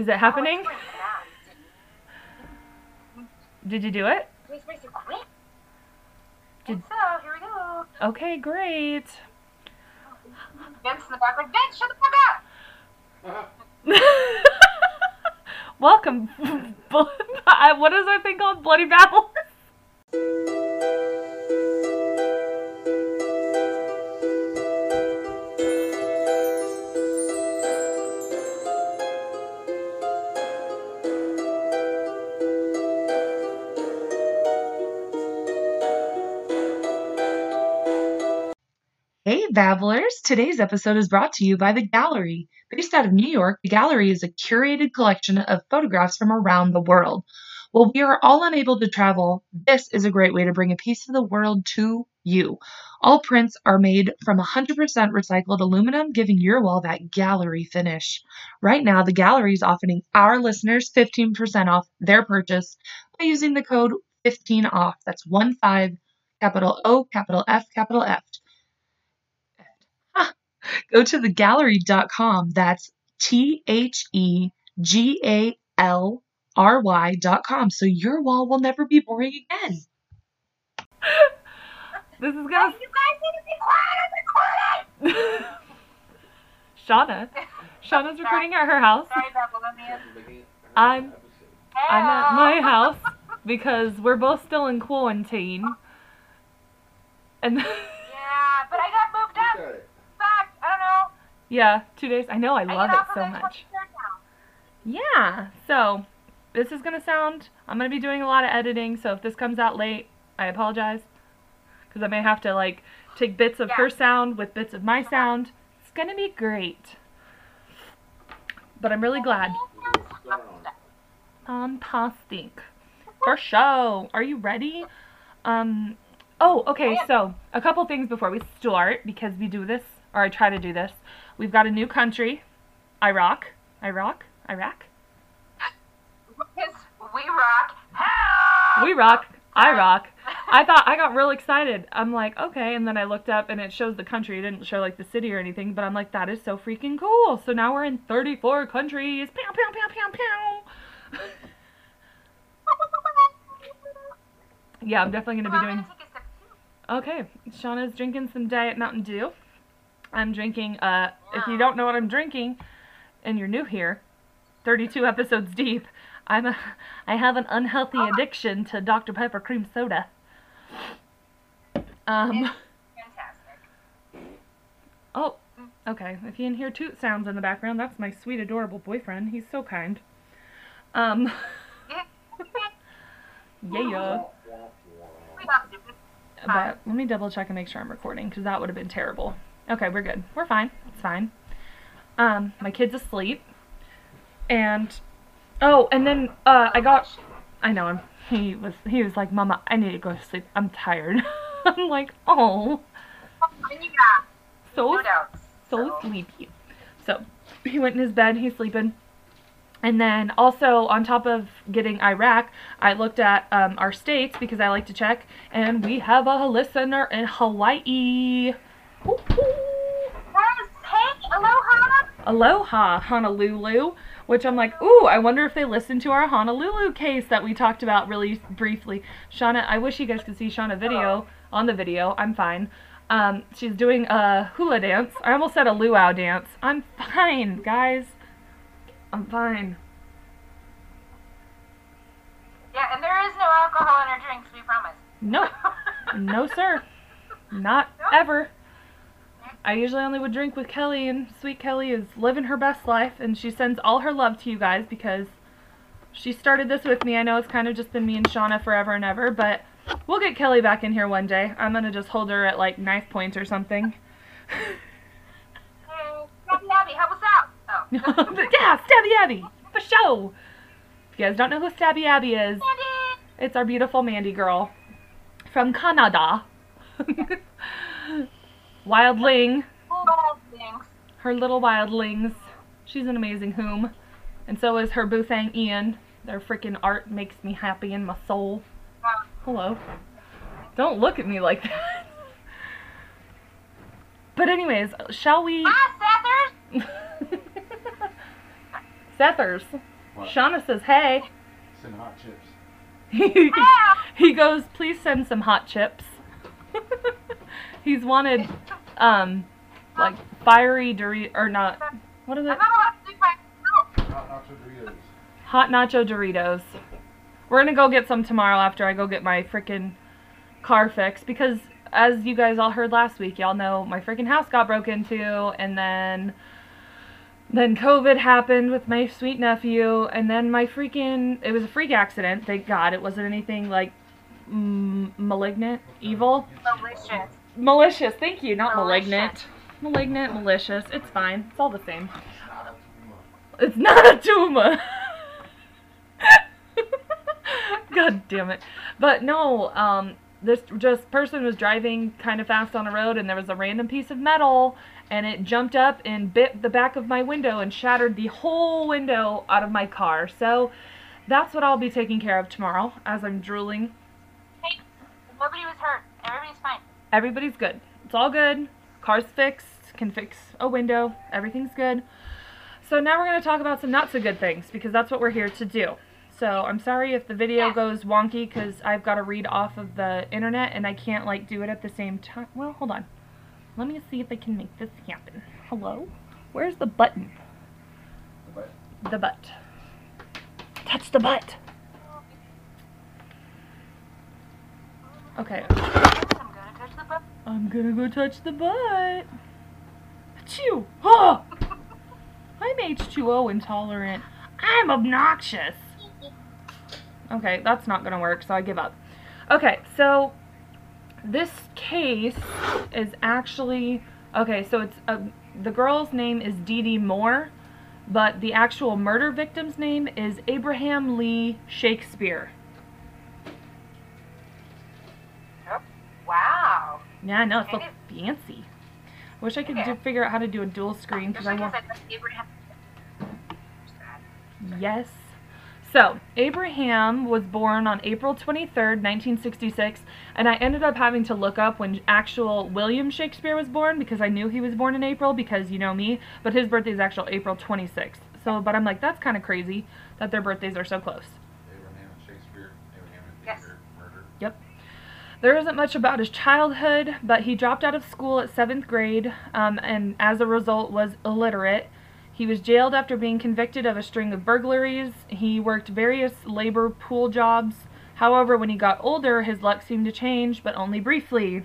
Is it happening? Did you do it? Wait, wait, you quit? Did- so, here we go. Okay, great. Vince in the Vince, shut the fuck up! Welcome. What is our thing called? Bloody Babble? Babblers! Today's episode is brought to you by The Gallery. Based out of New York, The Gallery is a curated collection of photographs from around the world. While we are all unable to travel, this is a great way to bring a piece of the world to you. All prints are made from 100% recycled aluminum, giving your wall that gallery finish. Right now, The Gallery is offering our listeners 15% off their purchase by using the code 15OFF. That's 1 5, capital O, capital F, capital F. Go to thegallery.com. That's T H E G A L R Y.com. So your wall will never be boring again. this is Hey, gonna. you guys need to be quiet, I'm recording! Shauna. Shauna's recording at her house. Sorry, Babylonian. I'm I'm at my house because we're both still in quarantine. And Yeah, but I got moved up. I don't know. yeah, two days. I know I love it so much. Yeah. So this is gonna sound. I'm gonna be doing a lot of editing. So if this comes out late, I apologize. Because I may have to like take bits of Yeah. her sound with bits of my sound. It's gonna be great. But I'm really glad. Fantastic. For show. Are you ready? Um. Oh, okay. So a couple things before we start, because we do this, or I try to do this. We've got a new country, Iraq. Iraq. Iraq. Because we rock. Hell! We rock. I rock. I thought I got real excited. I'm like, okay, and then I looked up and it shows the country. It didn't show like the city or anything, but I'm like, that is so freaking cool. So now we're in 34 countries. Pew pew pew pew pew. yeah, I'm definitely gonna be doing. gonna take a sip too. Okay, Shauna's drinking some Diet Mountain Dew. I'm drinking, uh, if you don't know what I'm drinking, and you're new here, 32 episodes deep, I'm a, I have an unhealthy addiction to Dr. Pepper cream soda. Um, Fantastic. oh, okay, if you can hear toot sounds in the background, that's my sweet, adorable boyfriend. He's so kind. Um, yeah. But let me double check and make sure I'm recording because that would have been terrible. Okay, we're good. We're fine. It's fine. Um, my kid's asleep. And oh, and then uh I got I know him. He was he was like, "Mama, I need to go to sleep. I'm tired." I'm like, "Oh, so no so sleepy." So, he went in his bed, he's sleeping. And then also on top of getting Iraq, I looked at um, our states because I like to check, and we have a listener in Hawaii. Aloha! Aloha, Honolulu. Which I'm like, ooh, I wonder if they listened to our Honolulu case that we talked about really briefly. Shauna, I wish you guys could see Shauna video on the video. I'm fine. Um, she's doing a hula dance. I almost said a luau dance. I'm fine, guys. I'm fine. Yeah, and there is no alcohol in our drinks, we promise. No, no, sir. Not ever. I usually only would drink with Kelly, and sweet Kelly is living her best life, and she sends all her love to you guys because she started this with me. I know it's kind of just been me and Shauna forever and ever, but we'll get Kelly back in here one day. I'm gonna just hold her at like knife point or something. Oh, hey, Abby, Abby, help us out! Oh. yeah, Stabby Abby, for show. If you guys don't know who Stabby Abby is, it's our beautiful Mandy girl from Canada. Wildling. Thanks. her little wildlings. She's an amazing whom. And so is her boothang Ian. Their freaking art makes me happy in my soul. Hello. Don't look at me like that. But anyways, shall we ah, Sethers! Sethers. What? Shauna says, hey. Send hot chips. he, he goes, please send some hot chips. He's wanted, um, like fiery Dorito, or not, what is I'm it? Hot nacho Doritos. Hot nacho Doritos. We're gonna go get some tomorrow after I go get my freaking car fixed because, as you guys all heard last week, y'all know my freaking house got broke into, and then then COVID happened with my sweet nephew, and then my freaking it was a freak accident. Thank God it wasn't anything like malignant, evil, delicious. Malicious. Thank you, not Malicious. malignant, malignant, malicious. It's fine. It's all the same. It's not a tumor. God damn it. But no, um, this just person was driving kind of fast on the road and there was a random piece of metal and it jumped up and bit the back of my window and shattered the whole window out of my car. So that's what I'll be taking care of tomorrow as I'm drooling. Hey, nobody was hurt. Everybody's fine. Everybody's good. It's all good. Car's fixed. Can fix a window. Everything's good. So now we're going to talk about some not so good things because that's what we're here to do. So I'm sorry if the video goes wonky because I've got to read off of the internet and I can't like do it at the same time. Well, hold on. Let me see if I can make this happen. Hello? Where's the button? But The butt. Touch the butt. Okay. I'm gonna touch the book. I'm gonna go touch the butt. Achoo! Oh! I'm H2O intolerant. I'm obnoxious. Okay, that's not gonna work, so I give up. Okay, so this case is actually okay. So it's uh, the girl's name is Dee Dee Moore, but the actual murder victim's name is Abraham Lee Shakespeare. Wow. Yeah, I know it's so fancy. Wish I could Okay. do, figure out how to do a dual screen because I want. 'cause I like Abraham. Yes. So, Abraham was born on April 23rd, 1966, and I ended up having to look up when actual William Shakespeare was born because I knew he was born in April because you know me, but his birthday is actual April 26th. So, but I'm like, that's kind of crazy that their birthdays are so close. Abraham and Shakespeare, Abraham and Yes. Theater, murder. Yep. There isn't much about his childhood, but he dropped out of school at seventh grade, um, and as a result was illiterate. He was jailed after being convicted of a string of burglaries. He worked various labor pool jobs. However, when he got older, his luck seemed to change, but only briefly.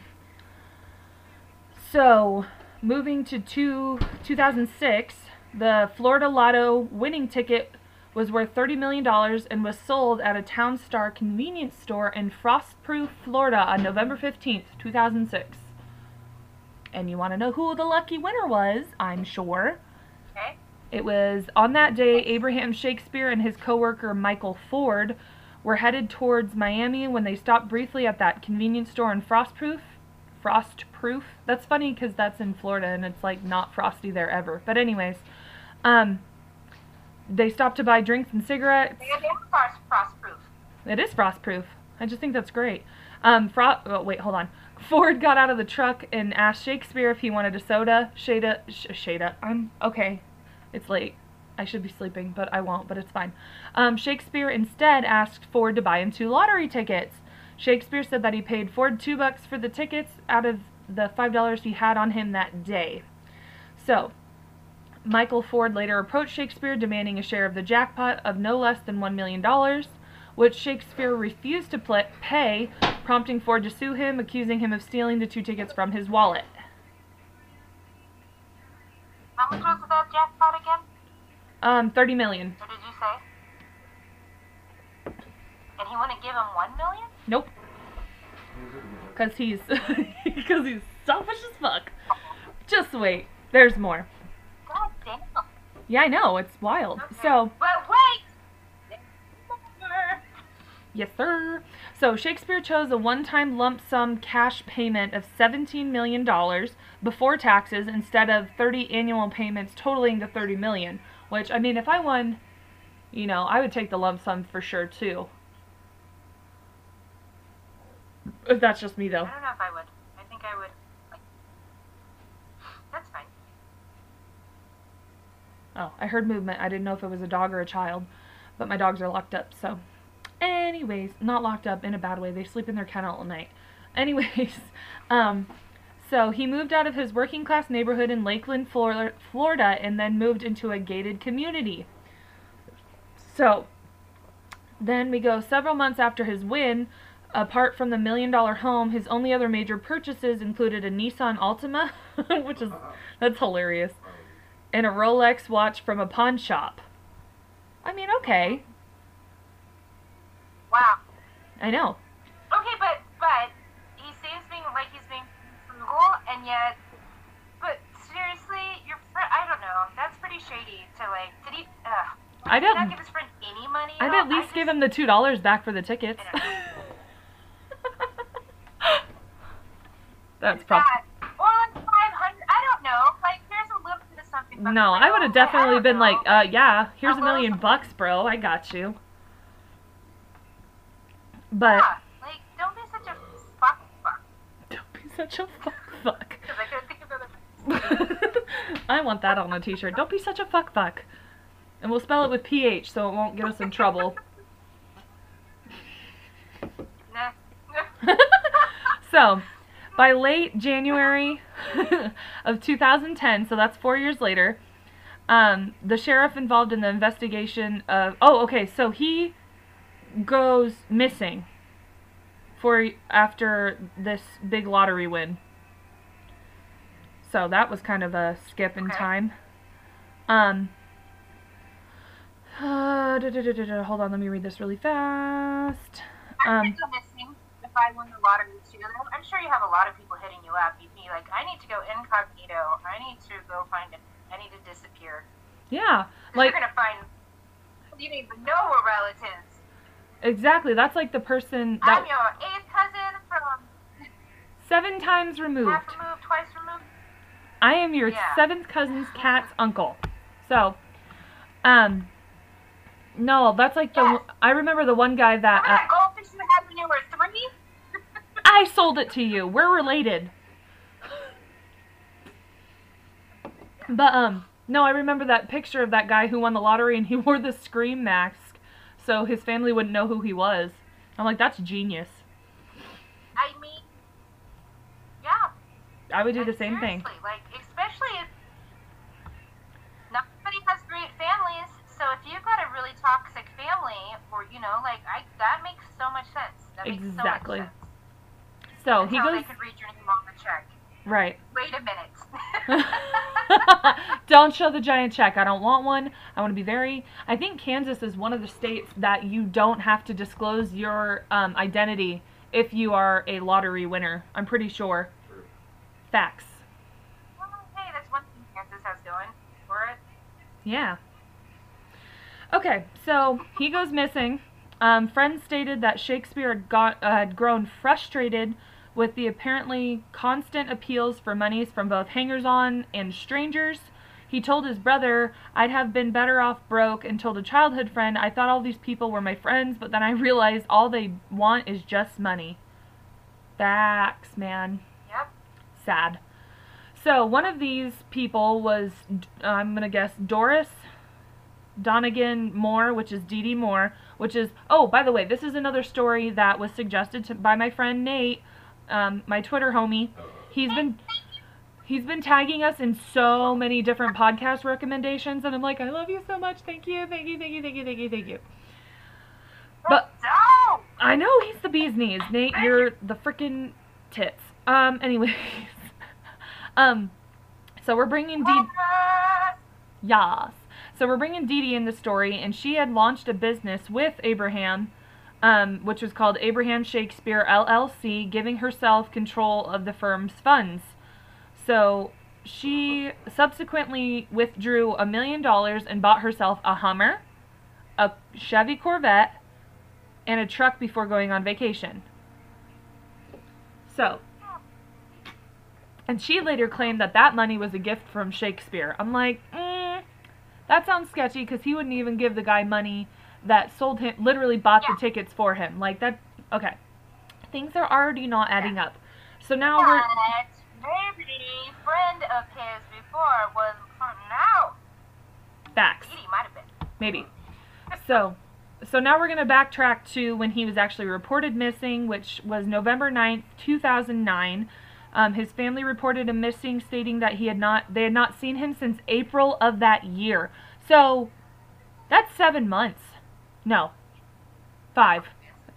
So, moving to two, 2006, the Florida Lotto winning ticket was worth $30 million and was sold at a Town Star convenience store in Frostproof, Florida on November 15th, 2006. And you want to know who the lucky winner was, I'm sure. Okay. It was on that day Abraham Shakespeare and his coworker Michael Ford were headed towards Miami when they stopped briefly at that convenience store in Frostproof. Frostproof. That's funny because that's in Florida and it's like not frosty there ever. But anyways, um, they stopped to buy drinks and cigarettes. They have frost frost proof. It is frostproof. I just think that's great. Um, Fro- oh, wait, hold on. Ford got out of the truck and asked Shakespeare if he wanted a soda. Shada, sh- Shada, I'm okay. It's late. I should be sleeping, but I won't, but it's fine. Um, Shakespeare instead asked Ford to buy him two lottery tickets. Shakespeare said that he paid Ford two bucks for the tickets out of the five dollars he had on him that day. So, Michael Ford later approached Shakespeare demanding a share of the jackpot of no less than $1 million, which Shakespeare refused to pla pay, prompting Ford to sue him, accusing him of stealing the two tickets from his wallet. How much was that jackpot again? Um, 30 million. What did you say? And he wouldn't give him one million? Nope, because he's because he's selfish as fuck. Just wait, there's more. God damn. Yeah, I know it's wild. Okay. So But wait! Yes, sir. So Shakespeare chose a one-time lump sum cash payment of $17 million before taxes instead of 30 annual payments totaling the 30 million. which I mean if I won, you know, I would take the lump sum for sure too. If That's just me though. I don't know if I would. I think I would. Like, that's fine. Oh, I heard movement. I didn't know if it was a dog or a child, but my dogs are locked up. So, anyways, not locked up in a bad way. They sleep in their kennel at night. Anyways, um, so he moved out of his working class neighborhood in Lakeland, Florida, and then moved into a gated community. So, then we go several months after his win. Apart from the million dollar home, his only other major purchases included a Nissan Altima, which is that's hilarious, and a Rolex watch from a pawn shop. I mean, okay, Wow. I know. Okay, but but he seems being like he's being frugal, and yet, but seriously, your friend. I don't know. That's pretty shady. To like, did he? Uh, I did not give his friend any money? I'd all? at least give him the two dollars back for the tickets. That's probably. that- Or like five hundred. I don't know. Like, here's a little bit of something. but No, I would have I definitely been like, uh, yeah, here's a million bucks, bro. I got you. But Yeah, like, don't be such a fuck fuck. don't be such a fuck fuck. Because I couldn't think of. I want that on a t-shirt. Don't be such a fuck fuck. And we'll spell it with PH so it won't get us in trouble. So, by late January of 2010, so that's four years later, um, the sheriff involved in the investigation of. Oh, okay, so he goes missing for after this big lottery win. So that was kind of a skip in Okay. time. Um. uh, da, da, da, hold on, let me read this really fast. I Um, could go missing if I won the lottery. I'm sure you have a lot of people hitting you up. You'd be like, I need to go incognito. I need to go find it. I need to disappear. Yeah, like you're gonna find you don't even know we're relatives. exactly. That's like the person I'm your eighth cousin from seven times removed. half removed, twice removed. I am your Yeah. seventh cousin's cat's uncle. So, um, no, that's like the. Yes. I remember the one guy that Remember that goldfish you had when you were three? I sold it to you. We're related. But um, no, I remember that picture of that guy who won the lottery and he wore the scream mask, so his family wouldn't know who he was. I'm like, that's genius. I mean, yeah. I would do the same thing. Like, especially if nobody has great families. So if you've got a really toxic family, or you know, like I, that makes so much sense. That makes Exactly. So much sense. So he goes they could read your name on the check. right. Wait a minute. don't show the giant check. I don't want one. I want to be very. I think Kansas is one of the states that you don't have to disclose your um, identity if you are a lottery winner. I'm pretty sure. True. Facts. Well, hey, that's one thing Kansas has going for it. Yeah. Okay, so he goes missing. Um, friends stated that Shakespeare had, got, uh, had grown frustrated with the apparently constant appeals for monies from both hangers on and strangers. He told his brother, I'd have been better off broke, and told a childhood friend, I thought all these people were my friends, but then I realized all they want is just money. Facts, man Yep. sad. So one of these people was, I'm gonna guess, Dorice Donegan Moore, which is Dee Dee Moore, which is. Oh, by the way, this is another story that was suggested to, by my friend Nate, um, my Twitter homie. He's been. He's been tagging us in so many different podcast recommendations, and I'm like, I love you so much. Thank you, thank you, thank you, thank you, thank you, thank you. But I know he's the bee's knees. Nate, you're the freaking tits. Um, anyways. um, so we're bringing. Uh, Yas. So we're bringing Dee Dee in the story, and she had launched a business with Abraham, um, which was called Abraham Shakespeare LLC, giving herself control of the firm's funds. So she subsequently withdrew a million dollars and bought herself a Hummer, a Chevy Corvette, and a truck before going on vacation. So, and she later claimed that that money was a gift from Shakespeare. I'm like, mm, that sounds sketchy because he wouldn't even give the guy money that sold him, literally bought Yeah. the tickets for him. Like that, okay. Things are already not adding up. So now we're, but maybe friend of his before was pointing out. Facts. Dee Dee might have been. Maybe. So, so now we're going to backtrack to when he was actually reported missing, which was November 9th, 2009. Um, his family reported him missing, stating that he had not they had not seen him since April of that year. So, that's seven months. No, five.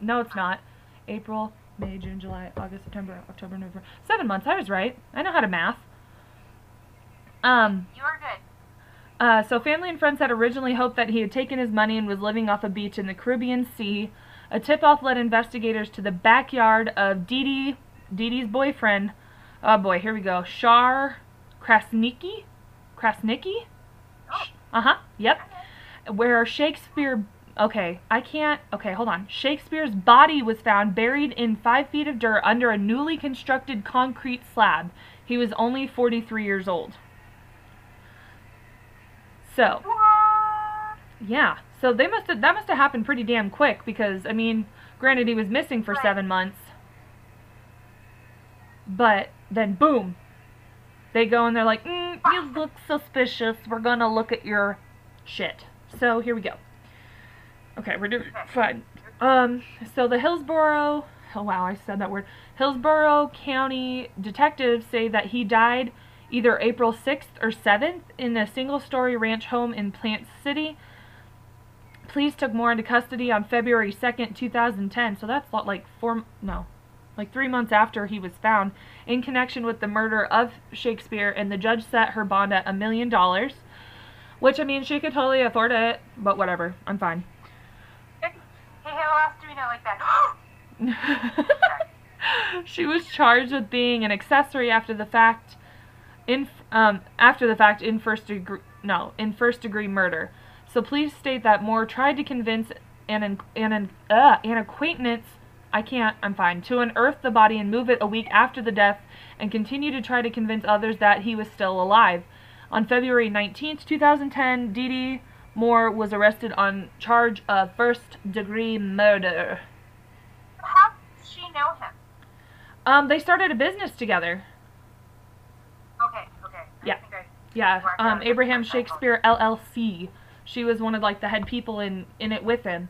No, it's not. April, May, June, July, August, September, October, November. Seven months. I was right. I know how to math. Um. You are good. Uh, so family and friends had originally hoped that he had taken his money and was living off a beach in the Caribbean Sea. A tip-off led investigators to the backyard of Dee Dee, boyfriend. Oh boy, here we go. Shar Krasnicki? Krasnicki? Oh. Uh-huh, yep. Where Shakespeare... Okay, I can't... Okay, hold on. Shakespeare's body was found buried in five feet of dirt under a newly constructed concrete slab. He was only 43 years old. So, yeah. So they must have that must have happened pretty damn quick because I mean, granted he was missing for. 7 months. But then boom. They go and they're like, mm, "You look suspicious. We're to look at your shit." So, here we go. Okay, we're doing fine. Um, so the Hillsborough, oh wow, I said that word. Hillsborough County detectives say that he died either April 6th or 7th in a single-story ranch home in Plant City. Police took Moore into custody on February 2nd, 2010. So that's like four, no, like three months after he was found in connection with the murder of Shakespeare, and the judge set her bond at a million dollars. Which I mean, she could totally afford it, but whatever, I'm fine. Hey, who else do we know like that? she was charged with being an accessory after the fact in um, after the fact in first degree no in first degree murder. So police state that Moore tried to convince an an uh, an acquaintance I can't I'm fine to unearth the body and move it a week after the death and continue to try to convince others that he was still alive. On February 19th, 2010, Dee Dee Moore was arrested on charge of first degree murder. How does she know him? Um, they started a business together. Okay, okay. I Yeah. Yeah, um. Abraham Shakespeare LLC. She was one of like the head people in in it with him.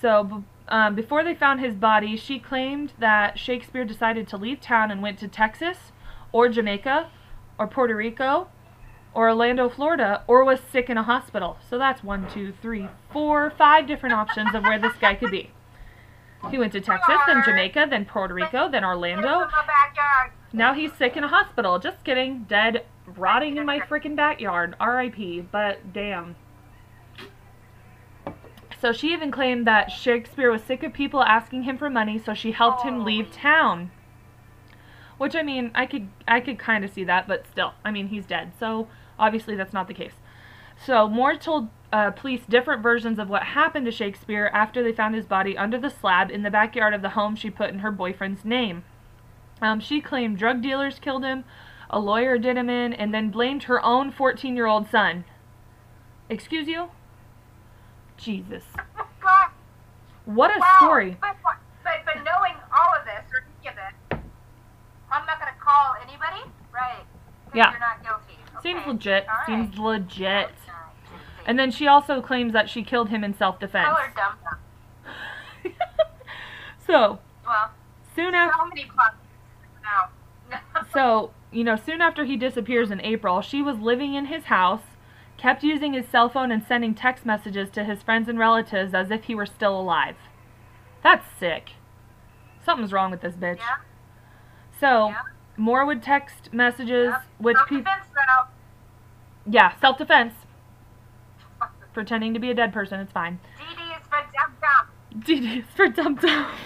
So, um, before they found his body, she claimed that Shakespeare decided to leave town and went to Texas, or Jamaica, or Puerto Rico, Orlando, Florida, or was sick in a hospital. So that's one, two, three, four, five different options of where this guy could be. He went to Texas, then Jamaica, then Puerto Rico, then Orlando. Now he's sick in a hospital. Just kidding. Dead, rotting in my freaking backyard. R.I.P. But damn. So she even claimed that Shakespeare was sick of people asking him for money, so she helped him leave town. Which I mean, I could I could kind of see that, but still, I mean, he's dead, so obviously that's not the case. So Moore told uh, police different versions of what happened to Shakespeare after they found his body under the slab in the backyard of the home she put in her boyfriend's name. Um, she claimed drug dealers killed him, a lawyer did him in, and then blamed her own 14 year old son. Excuse you? Jesus. What a Wow. story. But, but, but, knowing all of this, or any of it, I'm not going to call anybody? Right. Yeah. You're not guilty. Seems legit. Seems legit. That's not guilty. And then she also claims that she killed him in self defense. Call her dumb dumb. so, Well, soon after. so many plots. So, you know, soon after he disappears in April, she was living in his house, kept using his cell phone and sending text messages to his friends and relatives as if he were still alive. That's sick. Something's wrong with this bitch. yeah. So, Yeah. Moore would text messages, Yep. which people. Yeah, self defense. Pretending to be a dead person, it's fine. DD is for dumb dumb. DD is for Dum Dum.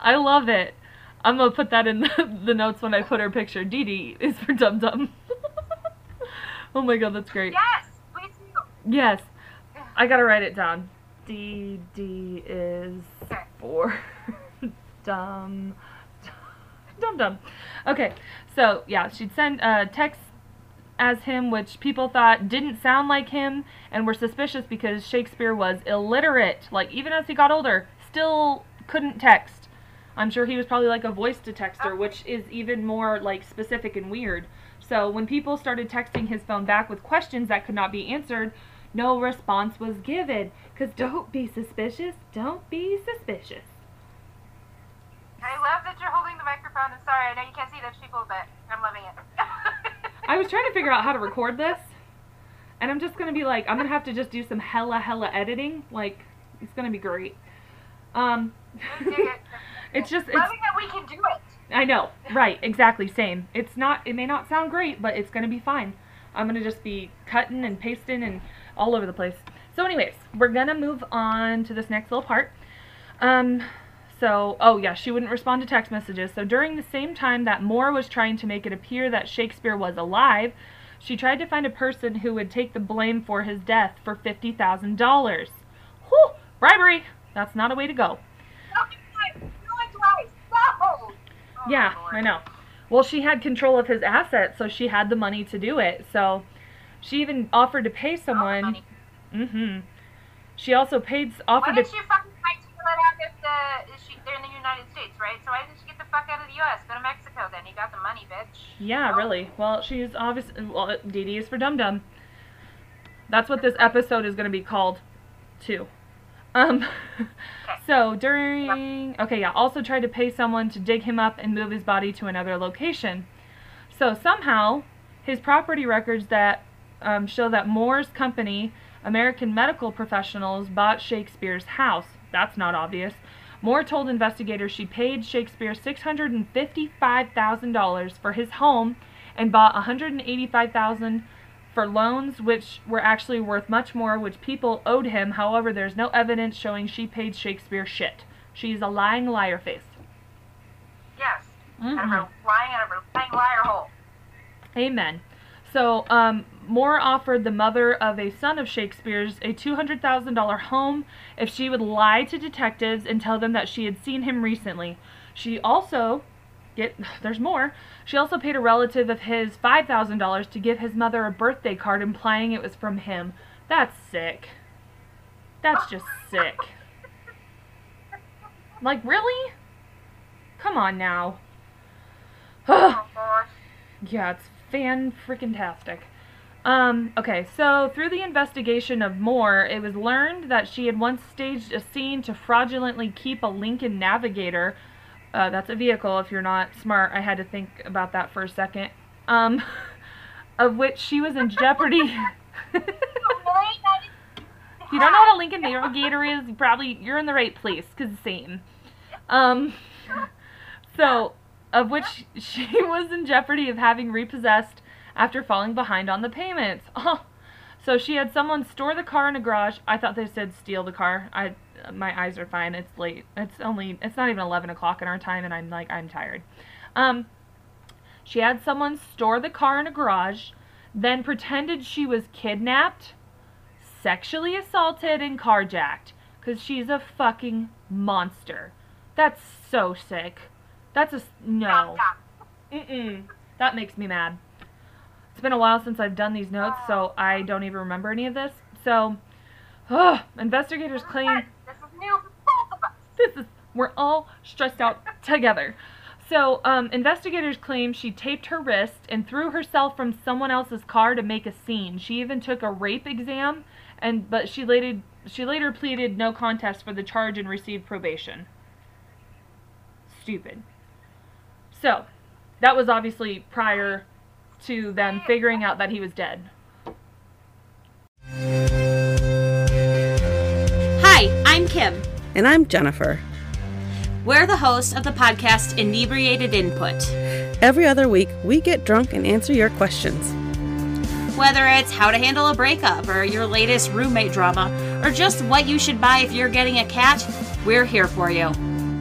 I love it. I'm gonna put that in the, the notes when I put her picture. DD is for Dum Dum. oh my god, that's great. Yes, please do. Yes. I gotta write it down. DD is Okay. for Dum Dum Dum. Okay, so yeah, she'd send uh, texts as him, which people thought didn't sound like him and were suspicious because Shakespeare was illiterate. Like, even as he got older, still couldn't text. I'm sure he was probably like a voice to texter, which is even more like specific and weird. So when people started texting his phone back with questions that could not be answered, no response was given. Because don't be suspicious. Don't be suspicious. I love that you're holding the microphone. I'm sorry, I know you can't see those people, but I'm loving it. I was trying to figure out how to record this. And I'm just going to be like, I'm going to have to just do some hella, hella editing. Like, it's going to be great. Um, it. it's just, it's, loving that we can do it. I know, right, exactly, same. It's not, it may not sound great, but it's gonna be fine. I'm gonna just be cutting and pasting and all over the place. So anyways, we're gonna move on to this next little part. Um, so, oh yeah, she wouldn't respond to text messages. So during the same time that Moore was trying to make it appear that Shakespeare was alive, she tried to find a person who would take the blame for his death for $50,000. Whew, bribery! That's not a way to go. Yeah, I know. Well, she had control of his assets, so she had the money to do it. So she even offered to pay someone. Mm-hmm. She also paid Why offered did to. she fucking out the is she they're in the United States, right? So why didn't she get the fuck out of the U.S. Go to Mexico then. You got the money, bitch. Yeah, Oh. really. Well, she's obviously. Well, Dee Dee is for dum dum. That's what this episode is going to be called, too. Um. so during. Okay, yeah. Also tried to pay someone to dig him up and move his body to another location. So somehow, his property records that um, show that Moore's company, American Medical Professionals, bought Shakespeare's house. That's not obvious. Moore told investigators she paid Shakespeare $655,000 for his home and bought $185,000 for loans which were actually worth much more which people owed him. However, there's no evidence showing she paid Shakespeare shit. She's a lying liar face. Yes. Out of Mhm. her lying out of her lying liar hole. Amen. So, um, Moore offered the mother of a son of Shakespeare's a $200,000 home if she would lie to detectives and tell them that she had seen him recently. She also, get there's more. She also paid a relative of his $5,000 to give his mother a birthday card implying it was from him. That's sick. That's just sick. Like, really? Come on now. Oh. Yeah, it's fan freaking tastic. Um, okay, so through the investigation of Moore, it was learned that she had once staged a scene to fraudulently keep a Lincoln Navigator. Uh, that's a vehicle, if you're not smart. I had to think about that for a second. Um, of which she was in jeopardy. if Really? That is- you don't know what a Lincoln Navigator is, you probably you're in the right place, cause the same. Um, so of which she was in jeopardy of having repossessed after falling behind on the payments. Oh, so she had someone store the car in a garage. I thought they said steal the car. I my eyes are fine. It's late. It's only it's not even eleven o'clock in our time, and I'm like I'm tired. Um, she had someone store the car in a garage, then pretended she was kidnapped, sexually assaulted, and carjacked. Cause she's a fucking monster. That's so sick. That's a no. Mm-mm. That makes me mad. Been a while since I've done these notes, so I don't even remember any of this. So, ugh, investigators claim This is new for both of us. this is we're all stressed out together. So, um, investigators claim she taped her wrist and threw herself from someone else's car to make a scene. She even took a rape exam, and but she later she later pleaded no contest for the charge and received probation. Stupid. So, that was obviously prior to them figuring out that he was dead. Hi, I'm Kim. And I'm Jennifer. We're the hosts of the podcast Inebriated Input. Every other week, we get drunk and answer your questions. Whether it's how to handle a breakup, or your latest roommate drama, or just what you should buy if you're getting a cat, we're here for you.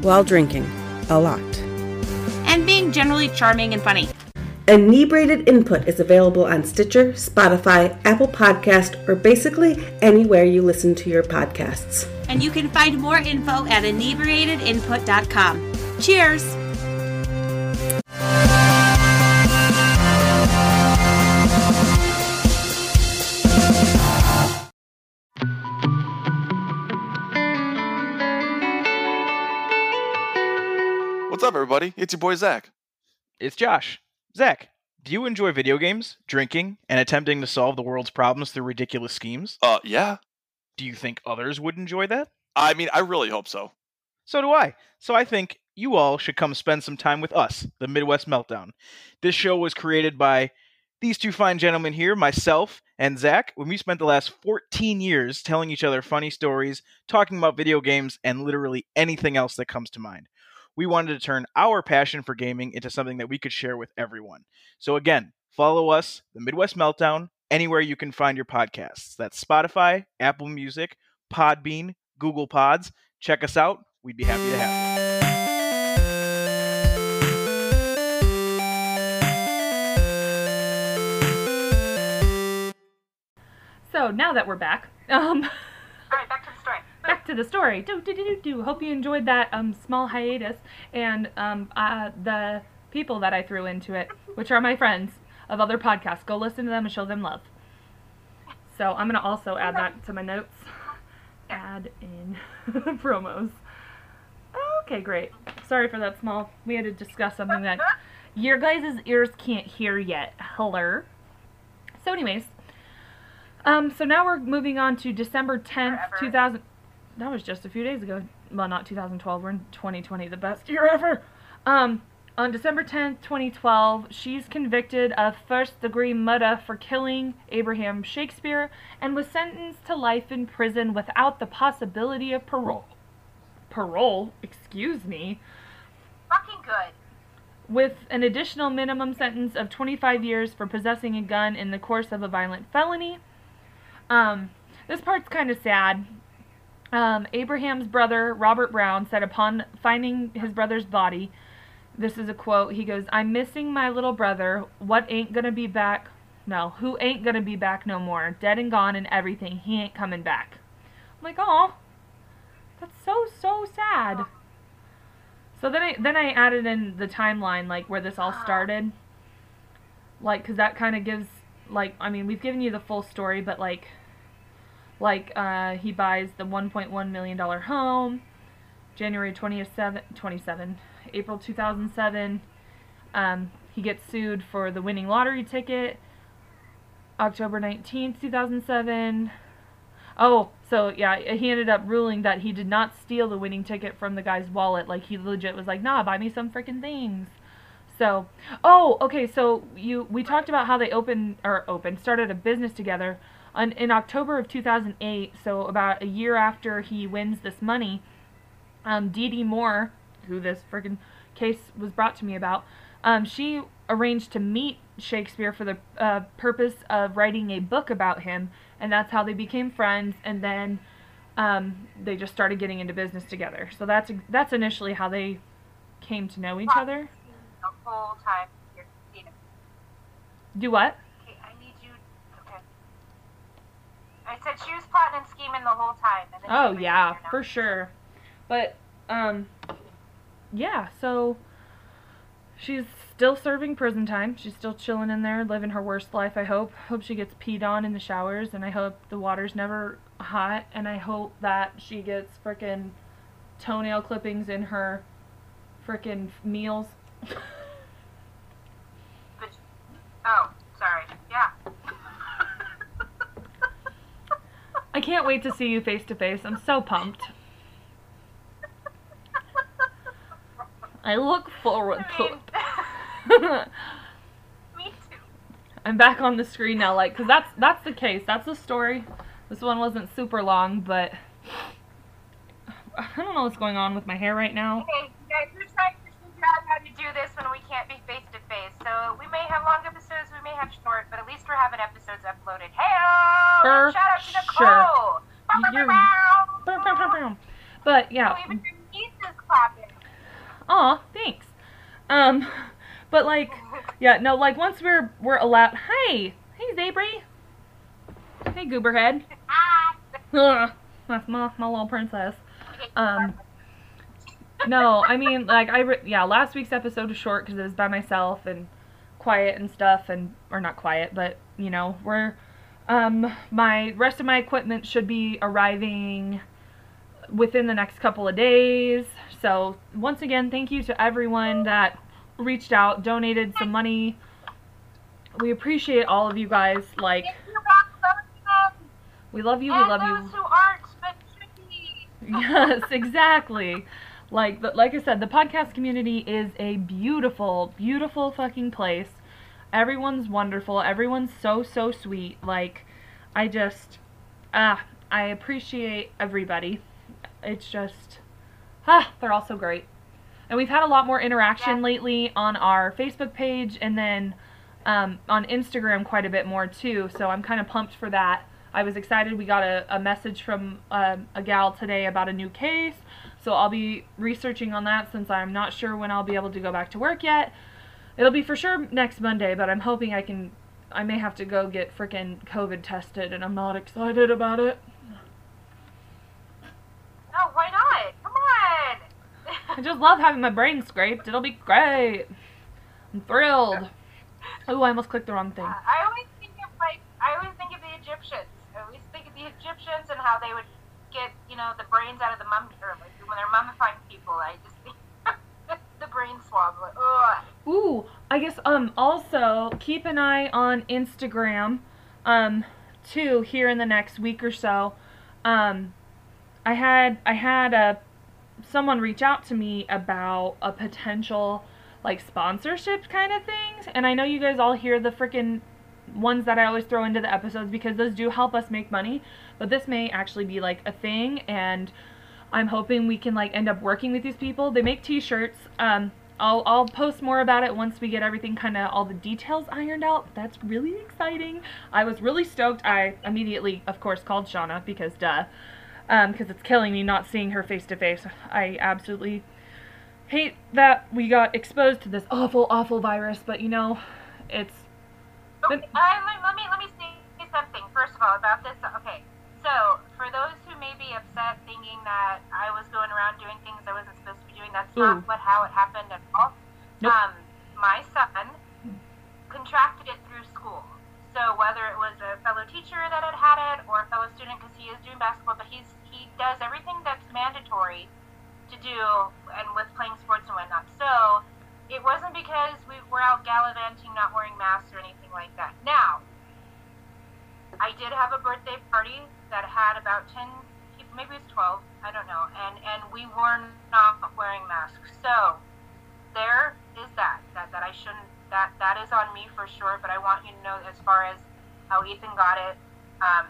While drinking. A lot. And being generally charming and funny. Inebriated Input is available on Stitcher, Spotify, Apple Podcast, or basically anywhere you listen to your podcasts. And you can find more info at inebriatedinput.com. Cheers! What's up, everybody? It's your boy Zach. It's Josh. Zach, Do you enjoy video games, drinking, and attempting to solve the world's problems through ridiculous schemes? Uh, yeah. Do you think others would enjoy that? I mean, I really hope so. So do I. So I think you all should come spend some time with us, the Midwest Meltdown. This show was created by these two fine gentlemen here, myself and Zach, when we spent the last 14 years telling each other funny stories, talking about video games, and literally anything else that comes to mind. We wanted to turn our passion for gaming into something that we could share with everyone. So again, follow us, the Midwest Meltdown, anywhere you can find your podcasts. That's Spotify, Apple Music, Podbean, Google Pods. Check us out. We'd be happy to have you. So now that we're back, um, All right, back to the story. To the story. Do do do do. Hope you enjoyed that um small hiatus and um uh the people that I threw into it, which are my friends of other podcasts. Go listen to them and show them love. So I'm gonna also add that to my notes. Add in promos. Okay, great. Sorry for that small. We had to discuss something that your guys' ears can't hear yet. Hello. So, anyways, um, so now we're moving on to December 10th, Forever. 2000. That was just a few days ago. Well, not 2012. We're in 2020, the best year ever. Um, on December 10th, 2012, she's convicted of first degree murder for killing Abraham Shakespeare and was sentenced to life in prison without the possibility of parole. Parole? Excuse me Fucking good. with an additional minimum sentence of 25 years for possessing a gun in the course of a violent felony. Um, this part's kind of sad. Um, Abraham's brother, Robert Brown, said upon finding his brother's body, this is a quote, he goes, I'm missing my little brother. What ain't gonna be back? No, who ain't gonna be back no more? Dead and gone and everything. He ain't coming back. I'm like, oh, that's so, so sad. So then I then I added in the timeline like where this all started. Like cuz that kind of gives like I mean, we've given you the full story but like like uh he buys the 1.1 million dollar home January 27 27 April 2007 um he gets sued for the winning lottery ticket October 19th, 2007. Oh, so yeah, he ended up ruling that he did not steal the winning ticket from the guy's wallet. Like he legit was like, "Nah, buy me some freaking things." So, oh, okay. So you we talked about how they opened or opened started a business together on, in October of 2008. So about a year after he wins this money, um, Dee Dee Moore, who this freaking case was brought to me about, um, she arranged to meet Shakespeare for the uh, purpose of writing a book about him, and that's how they became friends. And then um, they just started getting into business together. So that's that's initially how they came to know each other. The whole time. You're, you know, Do what? okay, I need you. Okay. Said she was plotting and scheming the whole time. Oh yeah, for sure. But um yeah, so she's still serving prison time. She's still chilling in there, living her worst life, I hope. Hope she gets peed on in the showers and I hope the water's never hot and I hope that she gets frickin' toenail clippings in her frickin' meals. But, oh, sorry. Yeah. I can't wait to see you face to face. I'm so pumped. I look forward to I it. me too. I'm back on the screen now, like, cause that's that's the case. That's the story. This one wasn't super long, but I don't know what's going on with my hair right now. Okay, guys, we're trying to figure out how to do this when we can't be face to face. So we may have long episodes, we may have short, but at least we're having episodes uploaded. Hey, But Oh, yeah, even your niece is clapping. aw, thanks. Um, but like, yeah, no, like once we're we're allowed. Hey, hey, Zabri. Hey, Gooberhead. Ah. Ugh, That's my my little princess. Um, no, I mean, like, I, yeah, last week's episode was short because it was by myself and quiet and stuff, and, or not quiet, but, you know, we're, um, my, rest of my equipment should be arriving within the next couple of days. So, once again, thank you to everyone that reached out, donated some money. we appreciate all of you guys. Like, Thank you, Roxanne. we love you. We love you. who aren't, but should be. yes, exactly. Like, the, like I said, the podcast community is a beautiful, beautiful fucking place. Everyone's wonderful. Everyone's so, so sweet. Like, I just, ah, I appreciate everybody. It's just, ah, they're all so great. And we've had a lot more interaction Yeah. lately on our Facebook page and then um, on Instagram quite a bit more too. So I'm kind of pumped for that. I was excited. We got a, a message from um, a gal today about a new case. So I'll be researching on that since I'm not sure when I'll be able to go back to work yet. It'll be for sure next Monday, but I'm hoping I can. I may have to go get frickin' COVID tested, and I'm not excited about it. Oh, why not? Come on. I just love having my brain scraped. It'll be great. I'm thrilled. Oh, I almost clicked the wrong thing. I always think of like I always think of the Egyptians. I always think of the Egyptians and how they would get you know the brains out of the mummy or like when they're mummifying people. I just think the brain swab. Like, ugh. Ooh, I guess um also keep an eye on Instagram um too here in the next week or so. Um I had I had a someone reach out to me about a potential like sponsorship kind of things and I know you guys all hear the freaking ones that I always throw into the episodes because those do help us make money, but this may actually be like a thing and I'm hoping we can like end up working with these people. They make t-shirts. Um I'll I'll post more about it once we get everything kind of all the details ironed out. That's really exciting. I was really stoked. I immediately of course called Shauna because duh. Um cuz it's killing me not seeing her face to face. I absolutely hate that we got exposed to this awful awful virus, but you know, it's Okay, uh, let, let me let me say something first of all about this. Okay, so for those who may be upset thinking that I was going around doing things I wasn't supposed to be doing, that's Ooh. not what how it happened at all. Nope. Um, my son contracted it through. So whether it was a fellow teacher that had had it or a fellow student, because he is doing basketball, but he's he does everything that's mandatory to do, and with playing sports and whatnot. So it wasn't because we were out gallivanting, not wearing masks or anything like that. Now, I did have a birthday party that had about 10 people, maybe it was 12, I don't know, and, and we were not wearing masks. So there is that, that, that I shouldn't, that, that is on me for sure, but I want you to know as far as how Ethan got it, um,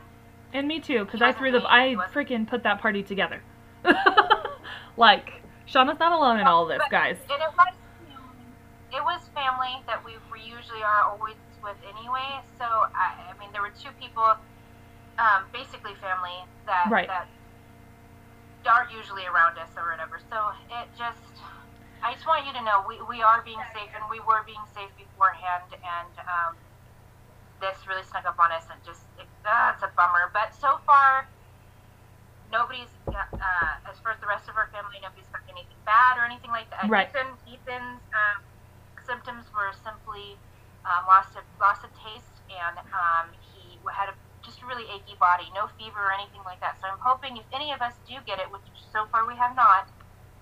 and me too cuz I threw the I freaking put that party together. like Shauna's not alone in all this, But- guys. And it was it was family that we, we usually are always with anyway. So I, I mean, there were two people, um, basically family that Right. that aren't usually around us or whatever. So it just, I just want you to know we, we are being safe and we were being safe beforehand and um, this really snuck up on us and just it, uh, it's a bummer. But so far, nobody's got, uh, as far as the rest of our family, nobody's got anything bad or anything like that. Right. Ethan, Ethan's um, symptoms were simply um, loss of loss of taste, and um, he had a just a really achy body, no fever or anything like that. So I'm hoping if any of us do get it, which so far we have not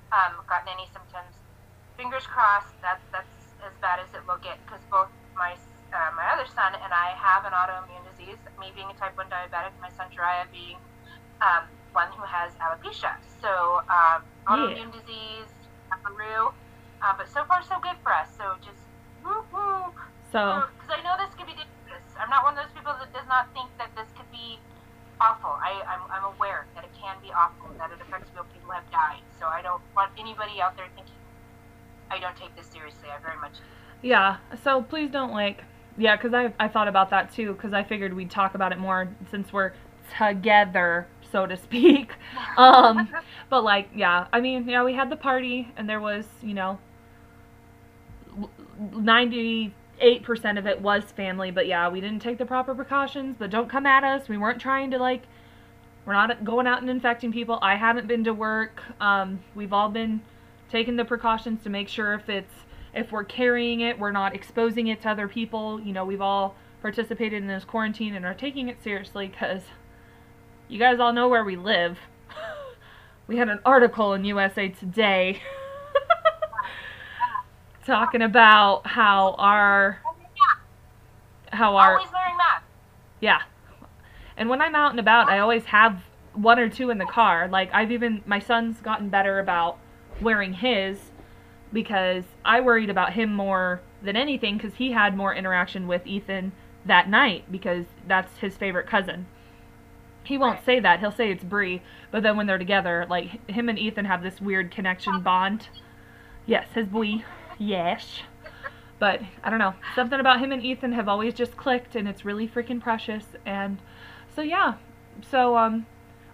um, gotten any symptoms, fingers crossed that that's as bad as it will get because both my uh, my other son and I have an autoimmune disease. Me being a type one diabetic, my son Jiraiya being um, one who has alopecia. So um, autoimmune disease, Peru. Uh, but so far so good for us. So just woo woo. So Because I know this could be dangerous. I'm not one of those people that does not think that this could be awful. I, I'm, I'm aware that it can be awful, that it affects people. People have died. So I don't want anybody out there thinking I don't take this seriously. I very much. Yeah, so please don't like, yeah, because I, I thought about that too, because I figured we'd talk about it more since we're together, so to speak. Um, but like, yeah, I mean, yeah, we had the party, and there was, you know, 98% of it was family, but yeah, we didn't take the proper precautions, but don't come at us. We weren't trying to like, we're not going out and infecting people. I haven't been to work. Um, we've all been taking the precautions to make sure if it's if we're carrying it, we're not exposing it to other people. You know, we've all participated in this quarantine and are taking it seriously because you guys all know where we live. we had an article in USA Today talking about how our how our Always wearing masks. yeah. And when I'm out and about, I always have one or two in the car. Like I've even my son's gotten better about wearing his because I worried about him more than anything because he had more interaction with Ethan that night because that's his favorite cousin. He won't Right. say that. He'll say it's Bree, but then when they're together, like him and Ethan have this weird connection bond. Yes, his boy. Yes. But I don't know. Something about him and Ethan have always just clicked and it's really freaking precious and so yeah. So um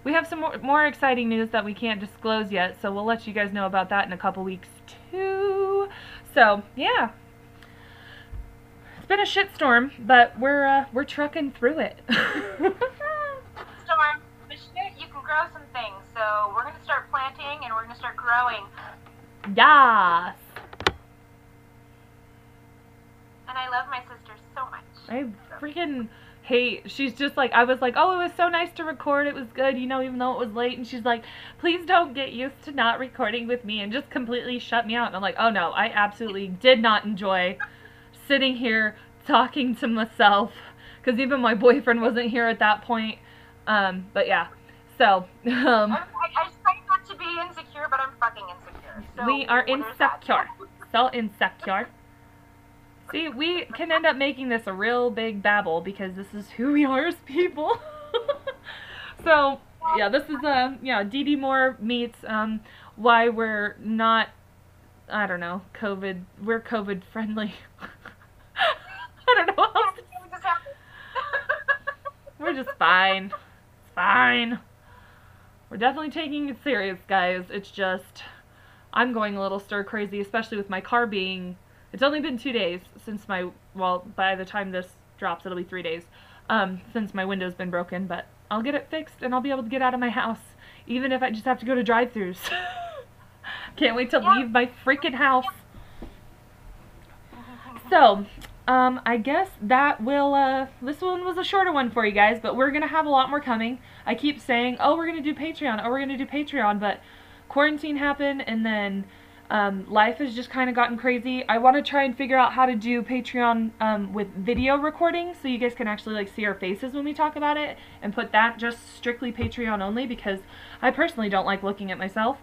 we have some more, more exciting news that we can't disclose yet, so we'll let you guys know about that in a couple weeks too. So, yeah. It's been a shitstorm, but we're uh, we're trucking through it. Storm, but shit, you can grow some things. So we're gonna start planting and we're gonna start growing. yes. And I love my sister so much. I freaking hate. She's just like, I was like, oh, it was so nice to record. It was good, you know, even though it was late. And she's like, please don't get used to not recording with me and just completely shut me out. And I'm like, oh no, I absolutely did not enjoy sitting here talking to myself because even my boyfriend wasn't here at that point. Um, but yeah, so um, I, I try not to be insecure, but I'm fucking insecure. So we are insecure. So insecure. See, we can end up making this a real big babble because this is who we are as people. so, yeah, this is a yeah, Dee Dee Moore meets um why we're not I don't know, COVID we're COVID friendly. I don't know. how. We're just fine. It's fine. We're definitely taking it serious, guys. It's just I'm going a little stir crazy, especially with my car being it's only been two days since my well, by the time this drops it'll be three days. Um, since my window's been broken, but I'll get it fixed and I'll be able to get out of my house. Even if I just have to go to drive throughs. Can't wait to leave my freaking house. So, um, I guess that will, uh, this one was a shorter one for you guys, but we're gonna have a lot more coming. I keep saying, oh, we're gonna do Patreon, oh, we're gonna do Patreon, but quarantine happened, and then, um, life has just kind of gotten crazy. I want to try and figure out how to do Patreon, um, with video recording, so you guys can actually, like, see our faces when we talk about it, and put that just strictly Patreon only, because I personally don't like looking at myself,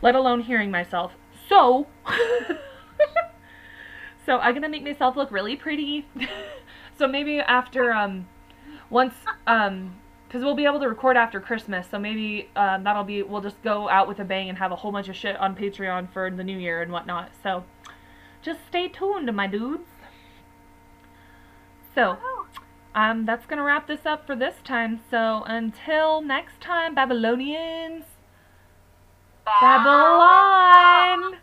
let alone hearing myself. So, So I'm gonna make myself look really pretty. so maybe after um, once um, because we'll be able to record after Christmas. So maybe um, that'll be we'll just go out with a bang and have a whole bunch of shit on Patreon for the new year and whatnot. So just stay tuned, my dudes. So um, that's gonna wrap this up for this time. So until next time, Babylonians. Bye.